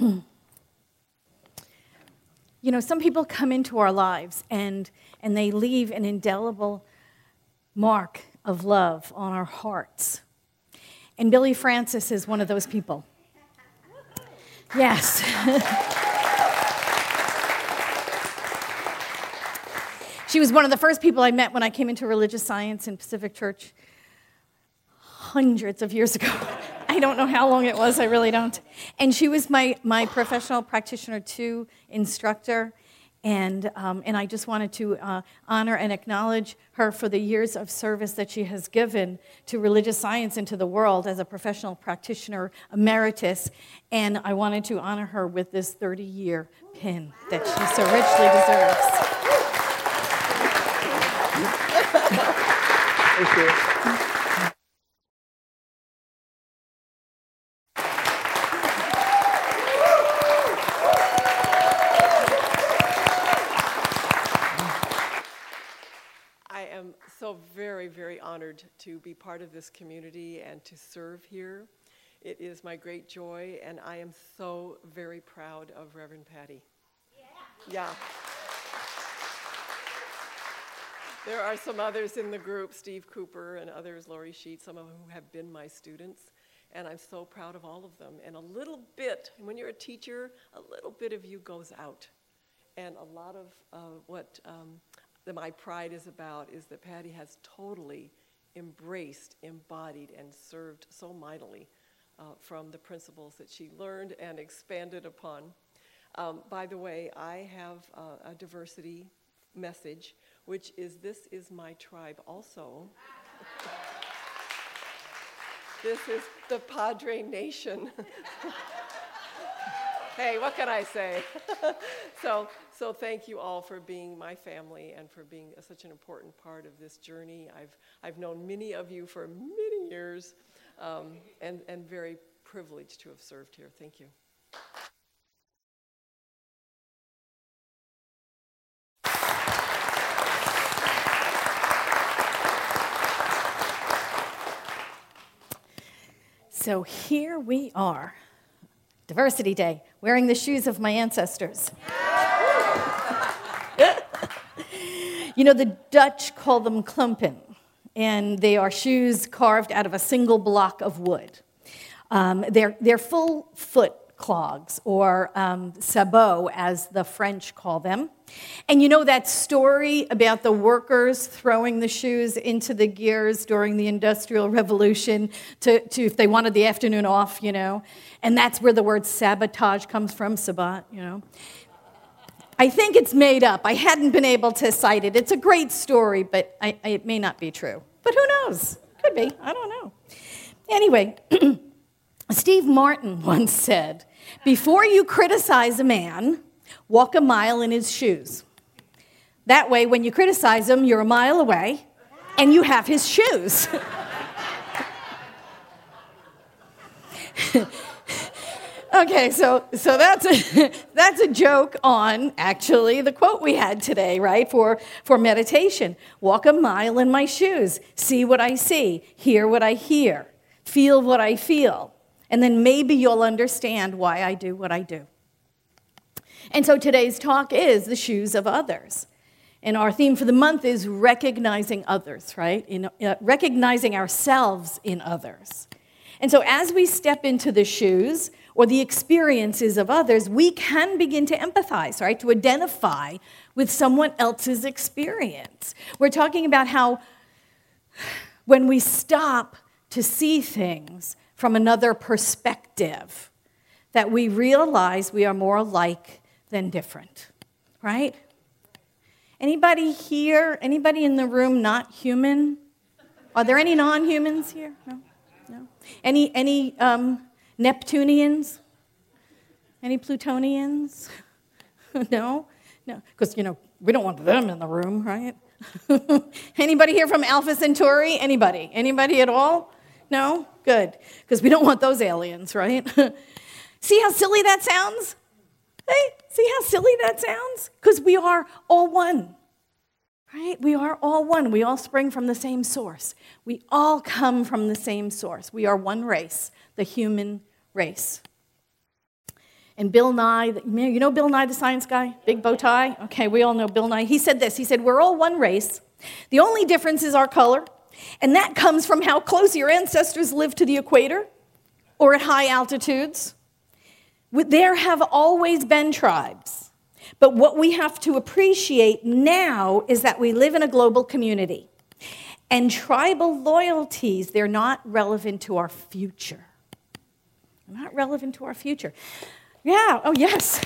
you know, some people come into our lives and, and they leave an indelible mark of love on our hearts. And Billy Francis is one of those people. Yes. she was one of the first people I met when I came into religious science in Pacific Church hundreds of years ago. I don't know how long it was, I really don't. And she was my, my professional practitioner two instructor. And, um, and I just wanted to uh, honor and acknowledge her for the years of service that she has given to religious science and to the world as a professional practitioner emeritus. And I wanted to honor her with this 30 year pin that she so richly deserves. Thank you. very, very honored to be part of this community and to serve here. It is my great joy, and I am so very proud of Reverend Patty. Yeah. yeah. There are some others in the group, Steve Cooper and others, Lori Sheet, some of whom have been my students, and I'm so proud of all of them. And a little bit, when you're a teacher, a little bit of you goes out. And a lot of uh, what um, my pride is about is that Patty has totally embraced, embodied, and served so mightily uh, from the principles that she learned and expanded upon. Um, by the way, I have uh, a diversity message, which is This is my tribe also. this is the Padre Nation. hey, what can I say? so, so thank you all for being my family and for being such an important part of this journey. I've, I've known many of you for many years um, and, and very privileged to have served here. Thank you. So here we are Diversity Day, wearing the shoes of my ancestors. you know, the Dutch call them klompen, and they are shoes carved out of a single block of wood. Um, they're, they're full foot clogs, or um, sabots, as the French call them. And you know that story about the workers throwing the shoes into the gears during the Industrial Revolution to, to if they wanted the afternoon off, you know? And that's where the word sabotage comes from, sabat, you know? I think it's made up. I hadn't been able to cite it. It's a great story, but I, I, it may not be true. But who knows? Could be. I don't know. Anyway, Steve Martin once said, Before you criticize a man, walk a mile in his shoes. That way, when you criticize him, you're a mile away and you have his shoes. okay, so, so that's, a, that's a joke on actually the quote we had today, right, for, for meditation. Walk a mile in my shoes, see what I see, hear what I hear, feel what I feel, and then maybe you'll understand why I do what I do. And so today's talk is the shoes of others. And our theme for the month is recognizing others, right? In, uh, recognizing ourselves in others. And so as we step into the shoes or the experiences of others, we can begin to empathize, right? To identify with someone else's experience. We're talking about how when we stop to see things from another perspective, that we realize we are more alike than different, right? Anybody here, anybody in the room not human? Are there any non humans here? No? No? Any, any um, Neptunians? Any Plutonians? no? No, because, you know, we don't want them in the room, right? Anybody here from Alpha Centauri? Anybody? Anybody at all? No? Good. Because we don't want those aliens, right? See how silly that sounds? Hey, see how silly that sounds? Because we are all one, right? We are all one. We all spring from the same source. We all come from the same source. We are one race, the human race. And Bill Nye, you know Bill Nye, the science guy? Big bow tie? Okay, we all know Bill Nye. He said this He said, We're all one race. The only difference is our color, and that comes from how close your ancestors lived to the equator or at high altitudes. There have always been tribes. But what we have to appreciate now is that we live in a global community. And tribal loyalties, they're not relevant to our future. They're not relevant to our future. Yeah, oh, yes.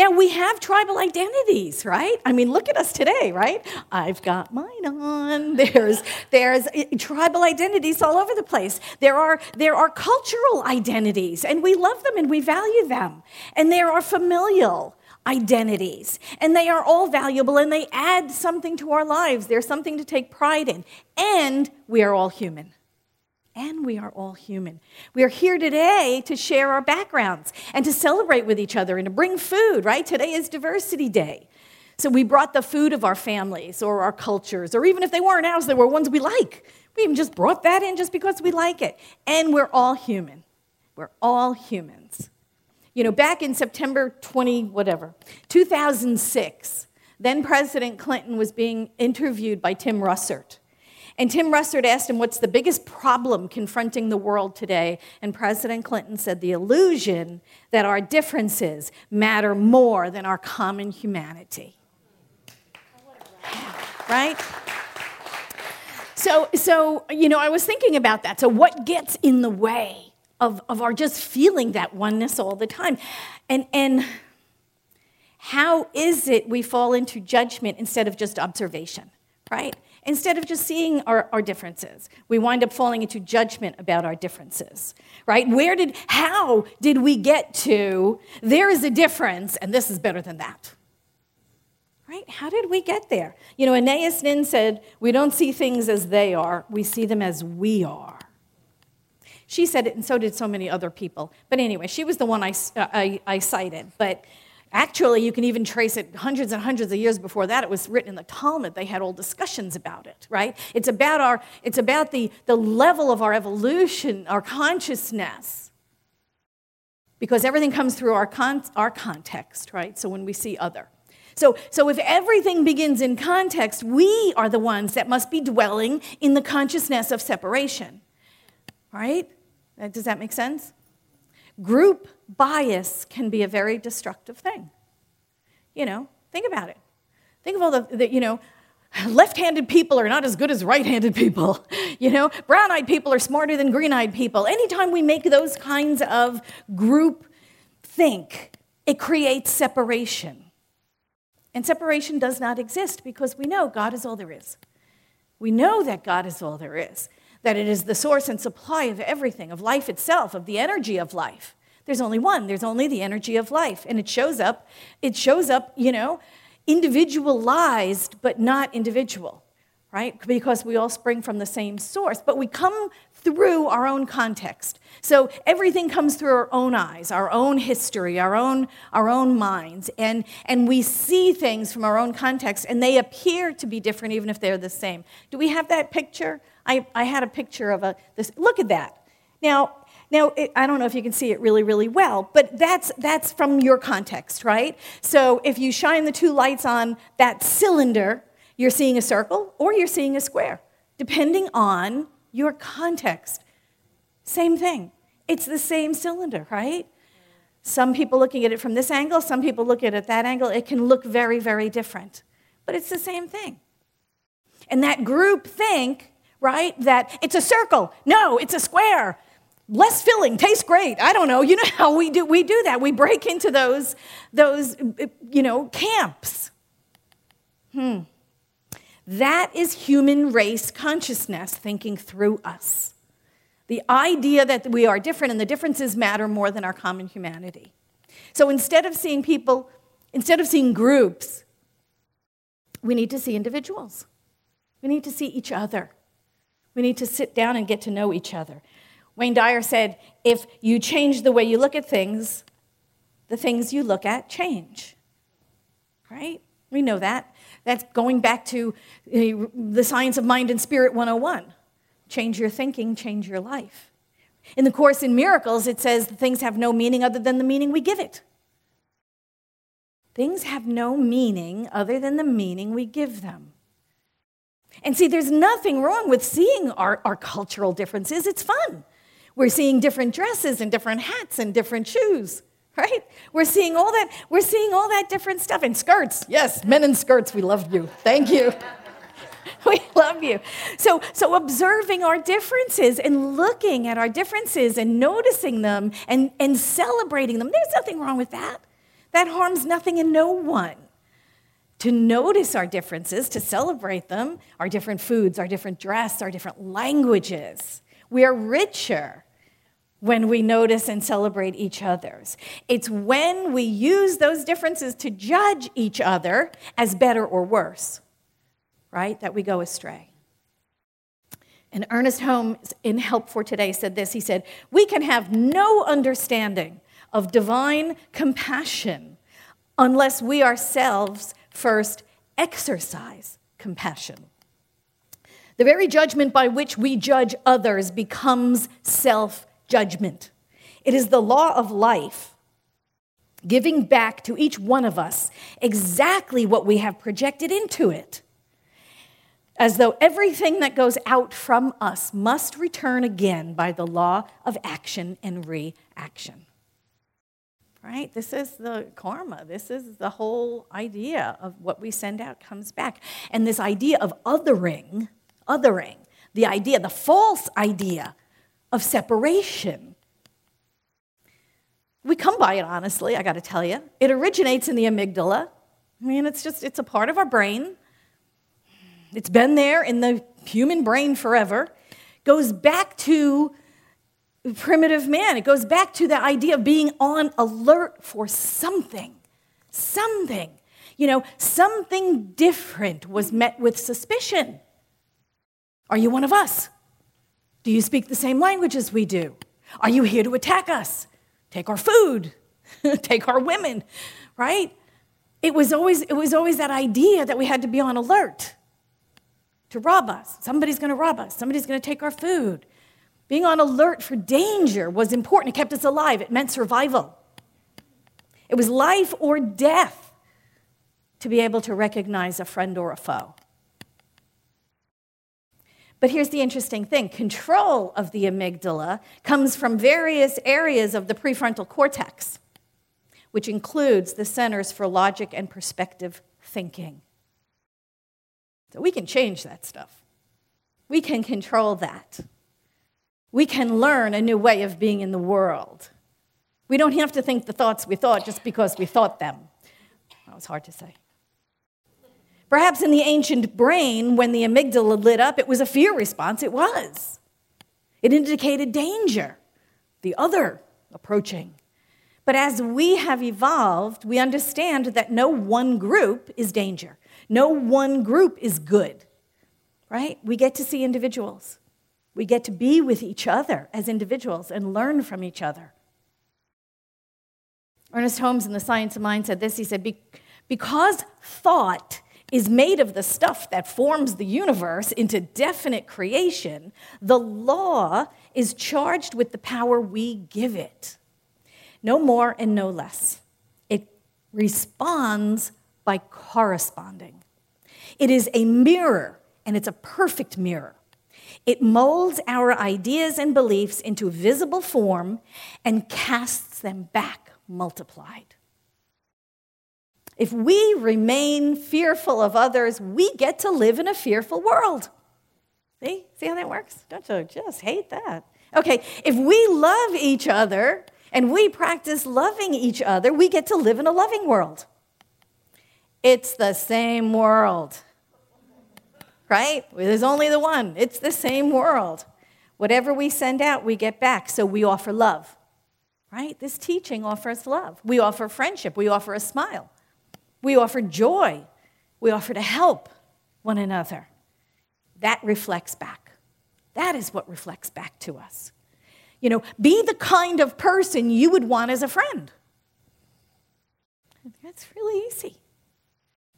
Now, we have tribal identities, right? I mean, look at us today, right? I've got mine on. There's, there's eh, tribal identities all over the place. There are, there are cultural identities, and we love them and we value them. And there are familial identities, and they are all valuable and they add something to our lives. There's something to take pride in. And we are all human and we are all human. We are here today to share our backgrounds and to celebrate with each other and to bring food, right? Today is Diversity Day. So we brought the food of our families or our cultures, or even if they weren't ours, they were ones we like. We even just brought that in just because we like it. And we're all human. We're all humans. You know, back in September 20, whatever, 2006, then President Clinton was being interviewed by Tim Russert. And Tim Russert asked him, What's the biggest problem confronting the world today? And President Clinton said, The illusion that our differences matter more than our common humanity. right? So, so, you know, I was thinking about that. So, what gets in the way of, of our just feeling that oneness all the time? And, and how is it we fall into judgment instead of just observation, right? Instead of just seeing our, our differences. We wind up falling into judgment about our differences, right? Where did, how did we get to, there is a difference and this is better than that? Right? How did we get there? You know, Anais Nin said, We don't see things as they are, we see them as we are. She said it, and so did so many other people. But anyway, she was the one I, uh, I, I cited. But Actually, you can even trace it hundreds and hundreds of years before that. It was written in the Talmud. They had old discussions about it, right? It's about, our, it's about the, the level of our evolution, our consciousness. Because everything comes through our, con- our context, right? So when we see other. So, so if everything begins in context, we are the ones that must be dwelling in the consciousness of separation, right? Does that make sense? Group bias can be a very destructive thing. You know, think about it. Think of all the, the you know, left handed people are not as good as right handed people. You know, brown eyed people are smarter than green eyed people. Anytime we make those kinds of group think, it creates separation. And separation does not exist because we know God is all there is. We know that God is all there is, that it is the source and supply of everything, of life itself, of the energy of life. There's only one. There's only the energy of life. And it shows up, it shows up, you know, individualized, but not individual, right? Because we all spring from the same source, but we come through our own context. So everything comes through our own eyes, our own history, our own, our own minds, and, and we see things from our own context, and they appear to be different even if they're the same. Do we have that picture? I, I had a picture of a this. Look at that. Now, now, it, I don't know if you can see it really, really well, but that's, that's from your context, right? So if you shine the two lights on that cylinder, you're seeing a circle or you're seeing a square, depending on your context. Same thing. It's the same cylinder, right? Some people looking at it from this angle, some people look at it that angle. It can look very, very different, but it's the same thing. And that group think, right, that it's a circle. No, it's a square. Less filling tastes great. I don't know. You know how we do we do that. We break into those those you know camps. Hmm. That is human race consciousness thinking through us. The idea that we are different and the differences matter more than our common humanity. So instead of seeing people instead of seeing groups we need to see individuals. We need to see each other we need to sit down and get to know each other Wayne Dyer said, if you change the way you look at things, the things you look at change. Right? We know that. That's going back to eh, the science of mind and spirit 101. Change your thinking, change your life. In the Course in Miracles, it says things have no meaning other than the meaning we give it. Things have no meaning other than the meaning we give them. And see, there's nothing wrong with seeing our, our cultural differences. It's fun. We're seeing different dresses and different hats and different shoes, right? We're seeing all that, we're seeing all that different stuff. And skirts, yes, men in skirts, we love you. Thank you. we love you. So, so observing our differences and looking at our differences and noticing them and, and celebrating them, there's nothing wrong with that. That harms nothing and no one to notice our differences, to celebrate them, our different foods, our different dress, our different languages. We are richer when we notice and celebrate each other's. It's when we use those differences to judge each other as better or worse, right, that we go astray. And Ernest Holmes, in Help for Today, said this He said, We can have no understanding of divine compassion unless we ourselves First, exercise compassion. The very judgment by which we judge others becomes self judgment. It is the law of life, giving back to each one of us exactly what we have projected into it, as though everything that goes out from us must return again by the law of action and reaction right? This is the karma. This is the whole idea of what we send out comes back. And this idea of othering, othering, the idea, the false idea of separation. We come by it honestly, I got to tell you. It originates in the amygdala. I mean, it's just, it's a part of our brain. It's been there in the human brain forever. Goes back to primitive man. It goes back to the idea of being on alert for something. Something. You know, something different was met with suspicion. Are you one of us? Do you speak the same language as we do? Are you here to attack us? Take our food, take our women, right? It was always it was always that idea that we had to be on alert to rob us. Somebody's going to rob us. Somebody's going to take our food. Being on alert for danger was important. It kept us alive, it meant survival. It was life or death to be able to recognize a friend or a foe. But here's the interesting thing control of the amygdala comes from various areas of the prefrontal cortex, which includes the centers for logic and perspective thinking. So we can change that stuff, we can control that we can learn a new way of being in the world. We don't have to think the thoughts we thought just because we thought them. That was hard to say. Perhaps in the ancient brain, when the amygdala lit up, it was a fear response. It was. It indicated danger, the other approaching. But as we have evolved, we understand that no one group is danger, no one group is good, right? We get to see individuals. We get to be with each other as individuals and learn from each other. Ernest Holmes in The Science of Mind said this he said, Because thought is made of the stuff that forms the universe into definite creation, the law is charged with the power we give it. No more and no less. It responds by corresponding. It is a mirror, and it's a perfect mirror. It molds our ideas and beliefs into visible form and casts them back multiplied. If we remain fearful of others, we get to live in a fearful world. See? See how that works? Don't you just hate that? Okay, if we love each other and we practice loving each other, we get to live in a loving world. It's the same world right? There's only the one, it's the same world. Whatever we send out, we get back. So we offer love, right? This teaching offers love. We offer friendship, we offer a smile, we offer joy, we offer to help one another. That reflects back. That is what reflects back to us. You know, be the kind of person you would want as a friend. That's really easy.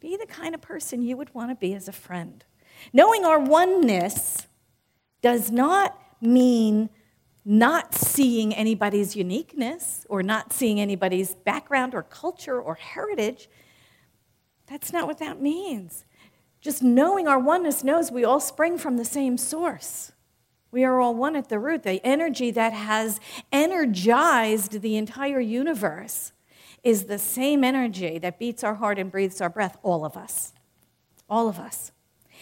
Be the kind of person you would want to be as a friend. Knowing our oneness does not mean not seeing anybody's uniqueness or not seeing anybody's background or culture or heritage. That's not what that means. Just knowing our oneness knows we all spring from the same source. We are all one at the root. The energy that has energized the entire universe is the same energy that beats our heart and breathes our breath, all of us. All of us.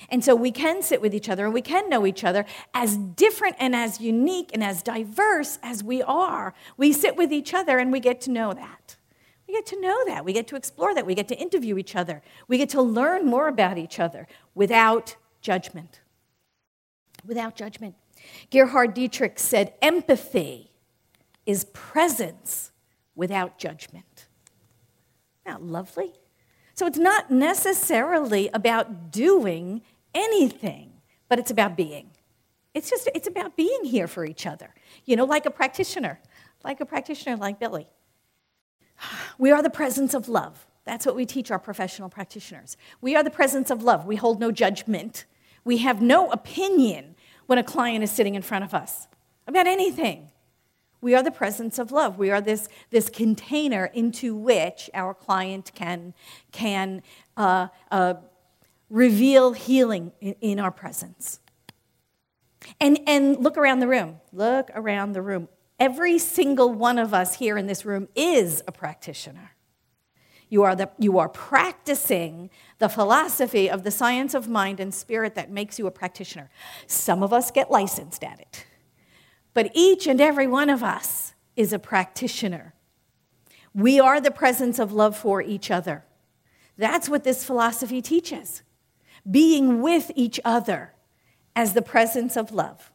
And so we can sit with each other and we can know each other as different and as unique and as diverse as we are. We sit with each other and we get to know that. We get to know that. We get to explore that. We get to interview each other. We get to learn more about each other without judgment. Without judgment. Gerhard Dietrich said, empathy is presence without judgment. That lovely? So it's not necessarily about doing anything, but it's about being. It's just, it's about being here for each other. You know, like a practitioner, like a practitioner like Billy. We are the presence of love. That's what we teach our professional practitioners. We are the presence of love. We hold no judgment. We have no opinion when a client is sitting in front of us about anything. We are the presence of love. We are this, this container into which our client can, can uh, uh, reveal healing in, in our presence. And, and look around the room. Look around the room. Every single one of us here in this room is a practitioner. You are, the, you are practicing the philosophy of the science of mind and spirit that makes you a practitioner. Some of us get licensed at it, but each and every one of us is a practitioner. We are the presence of love for each other. That's what this philosophy teaches being with each other as the presence of love.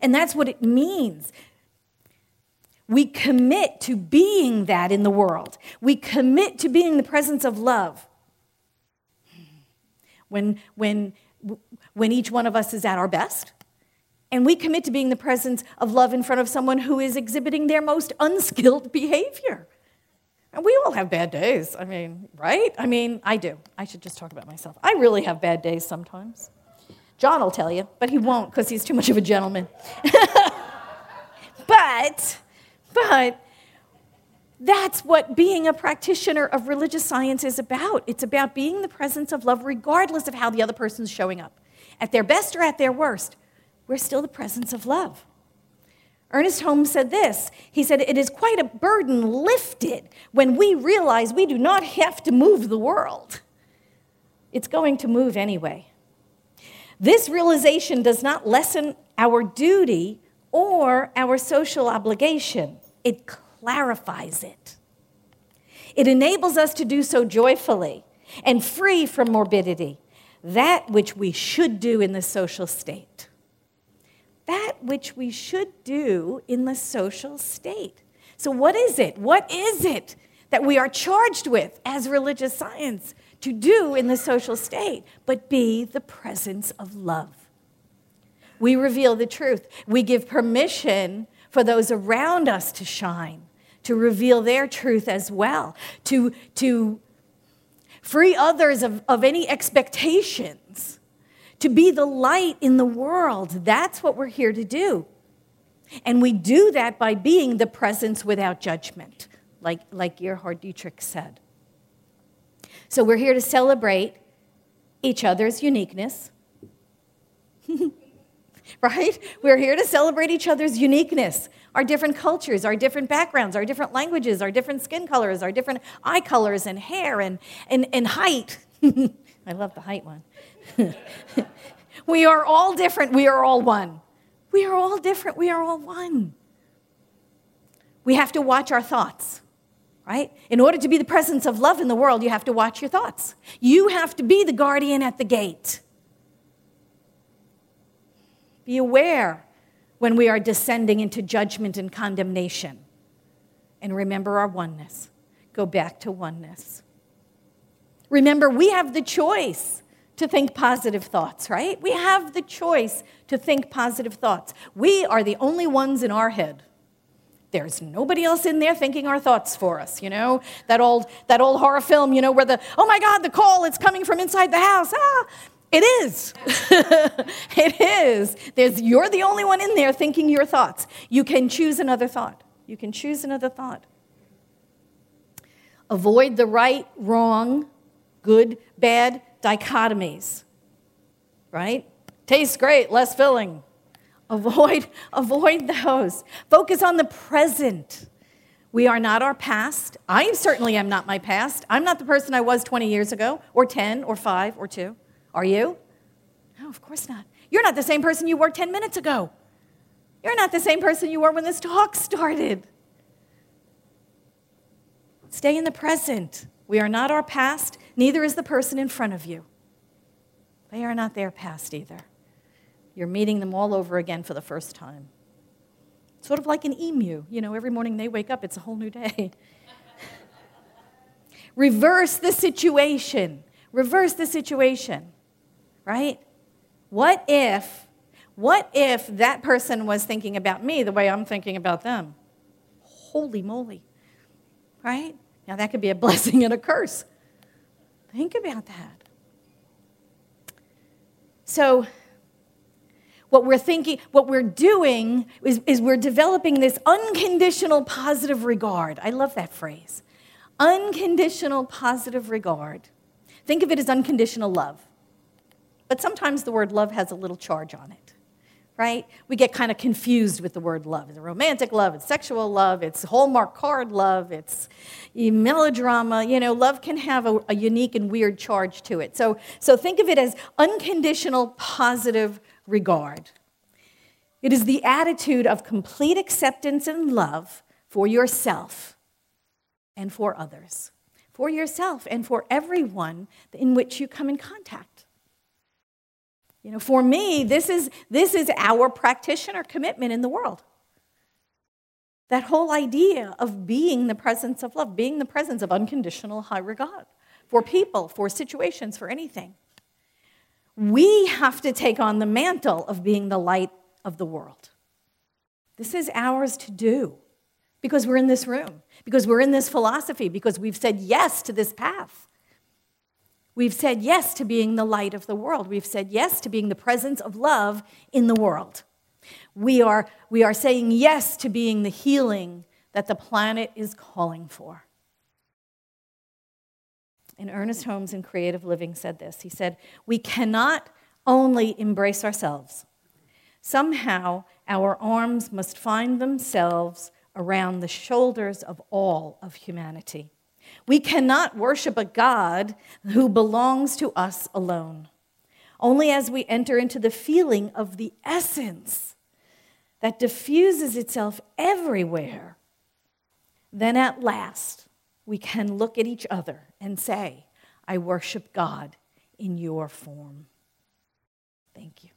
And that's what it means. We commit to being that in the world. We commit to being the presence of love. When, when, when each one of us is at our best, and we commit to being the presence of love in front of someone who is exhibiting their most unskilled behavior. And we all have bad days. I mean, right? I mean, I do. I should just talk about myself. I really have bad days sometimes. John will tell you, but he won't because he's too much of a gentleman. but, but, that's what being a practitioner of religious science is about. It's about being the presence of love, regardless of how the other person's showing up. At their best or at their worst, we're still the presence of love. Ernest Holmes said this He said, It is quite a burden lifted when we realize we do not have to move the world. It's going to move anyway. This realization does not lessen our duty or our social obligation, it clarifies it. It enables us to do so joyfully and free from morbidity, that which we should do in the social state that which we should do in the social state. So, what is it? What is it that we are charged with as religious science to do in the social state but be the presence of love? We reveal the truth. We give permission for those around us to shine, to reveal their truth as well, to, to free others of, of any expectations to be the light in the world. That's what we're here to do. And we do that by being the presence without judgment, like, like Gerhard Dietrich said. So we're here to celebrate each other's uniqueness. right? We're here to celebrate each other's uniqueness, our different cultures, our different backgrounds, our different languages, our different skin colors, our different eye colors and hair and, and, and height. I love the height one. we are all different. We are all one. We are all different. We are all one. We have to watch our thoughts, right? In order to be the presence of love in the world, you have to watch your thoughts. You have to be the guardian at the gate. Be aware when we are descending into judgment and condemnation. And remember our oneness. Go back to oneness. Remember, we have the choice to think positive thoughts, right? We have the choice to think positive thoughts. We are the only ones in our head. There's nobody else in there thinking our thoughts for us, you know? That old, that old horror film, you know, where the, oh my God, the call, it's coming from inside the house. Ah! It is. it is. There's, you're the only one in there thinking your thoughts. You can choose another thought. You can choose another thought. Avoid the right, wrong, good, bad dichotomies. Right? Tastes great, less filling. Avoid, avoid those. Focus on the present. We are not our past. I certainly am not my past. I'm not the person I was 20 years ago, or 10, or 5, or 2. Are you? No, of course not. You're not the same person you were 10 minutes ago. You're not the same person you were when this talk started. Stay in the present. We are not our past, neither is the person in front of you. They are not their past either. You're meeting them all over again for the first time. Sort of like an emu. You know, every morning they wake up, it's a whole new day. Reverse the situation. Reverse the situation, right? What if, what if that person was thinking about me the way I'm thinking about them? Holy moly, right? Now that could be a blessing and a curse. Think about that. So, what we're thinking, what we're doing is, is we're developing this unconditional positive regard. I love that phrase. Unconditional positive regard. Think of it as unconditional love. But sometimes the word love has a little charge on it, right? We get kind of confused with the word love. It's romantic love, it's sexual love, it's Hallmark card love, it's eh, melodrama. You know, love can have a, a unique and weird charge to it. So, so think of it as unconditional positive regard. It is the attitude of complete acceptance and love for yourself and for others, for yourself and for everyone in which you come in contact. You know, for me, this is, this is our practitioner commitment in the world. That whole idea of being the presence of love, being the presence of unconditional high regard for people, for situations, for anything. We have to take on the mantle of being the light of the world. This is ours to do because we're in this room, because we're in this philosophy, because we've said yes to this path. We've said yes to being the light of the world. We've said yes to being the presence of love in the world. We are, we are saying yes to being the healing that the planet is calling for. And Ernest Holmes in Creative Living said this. He said, We cannot only embrace ourselves. Somehow, our arms must find themselves around the shoulders of all of humanity. We cannot worship a God who belongs to us alone. Only as we enter into the feeling of the essence that diffuses itself everywhere, then at last we can look at each other and say, I worship God in your form. Thank you.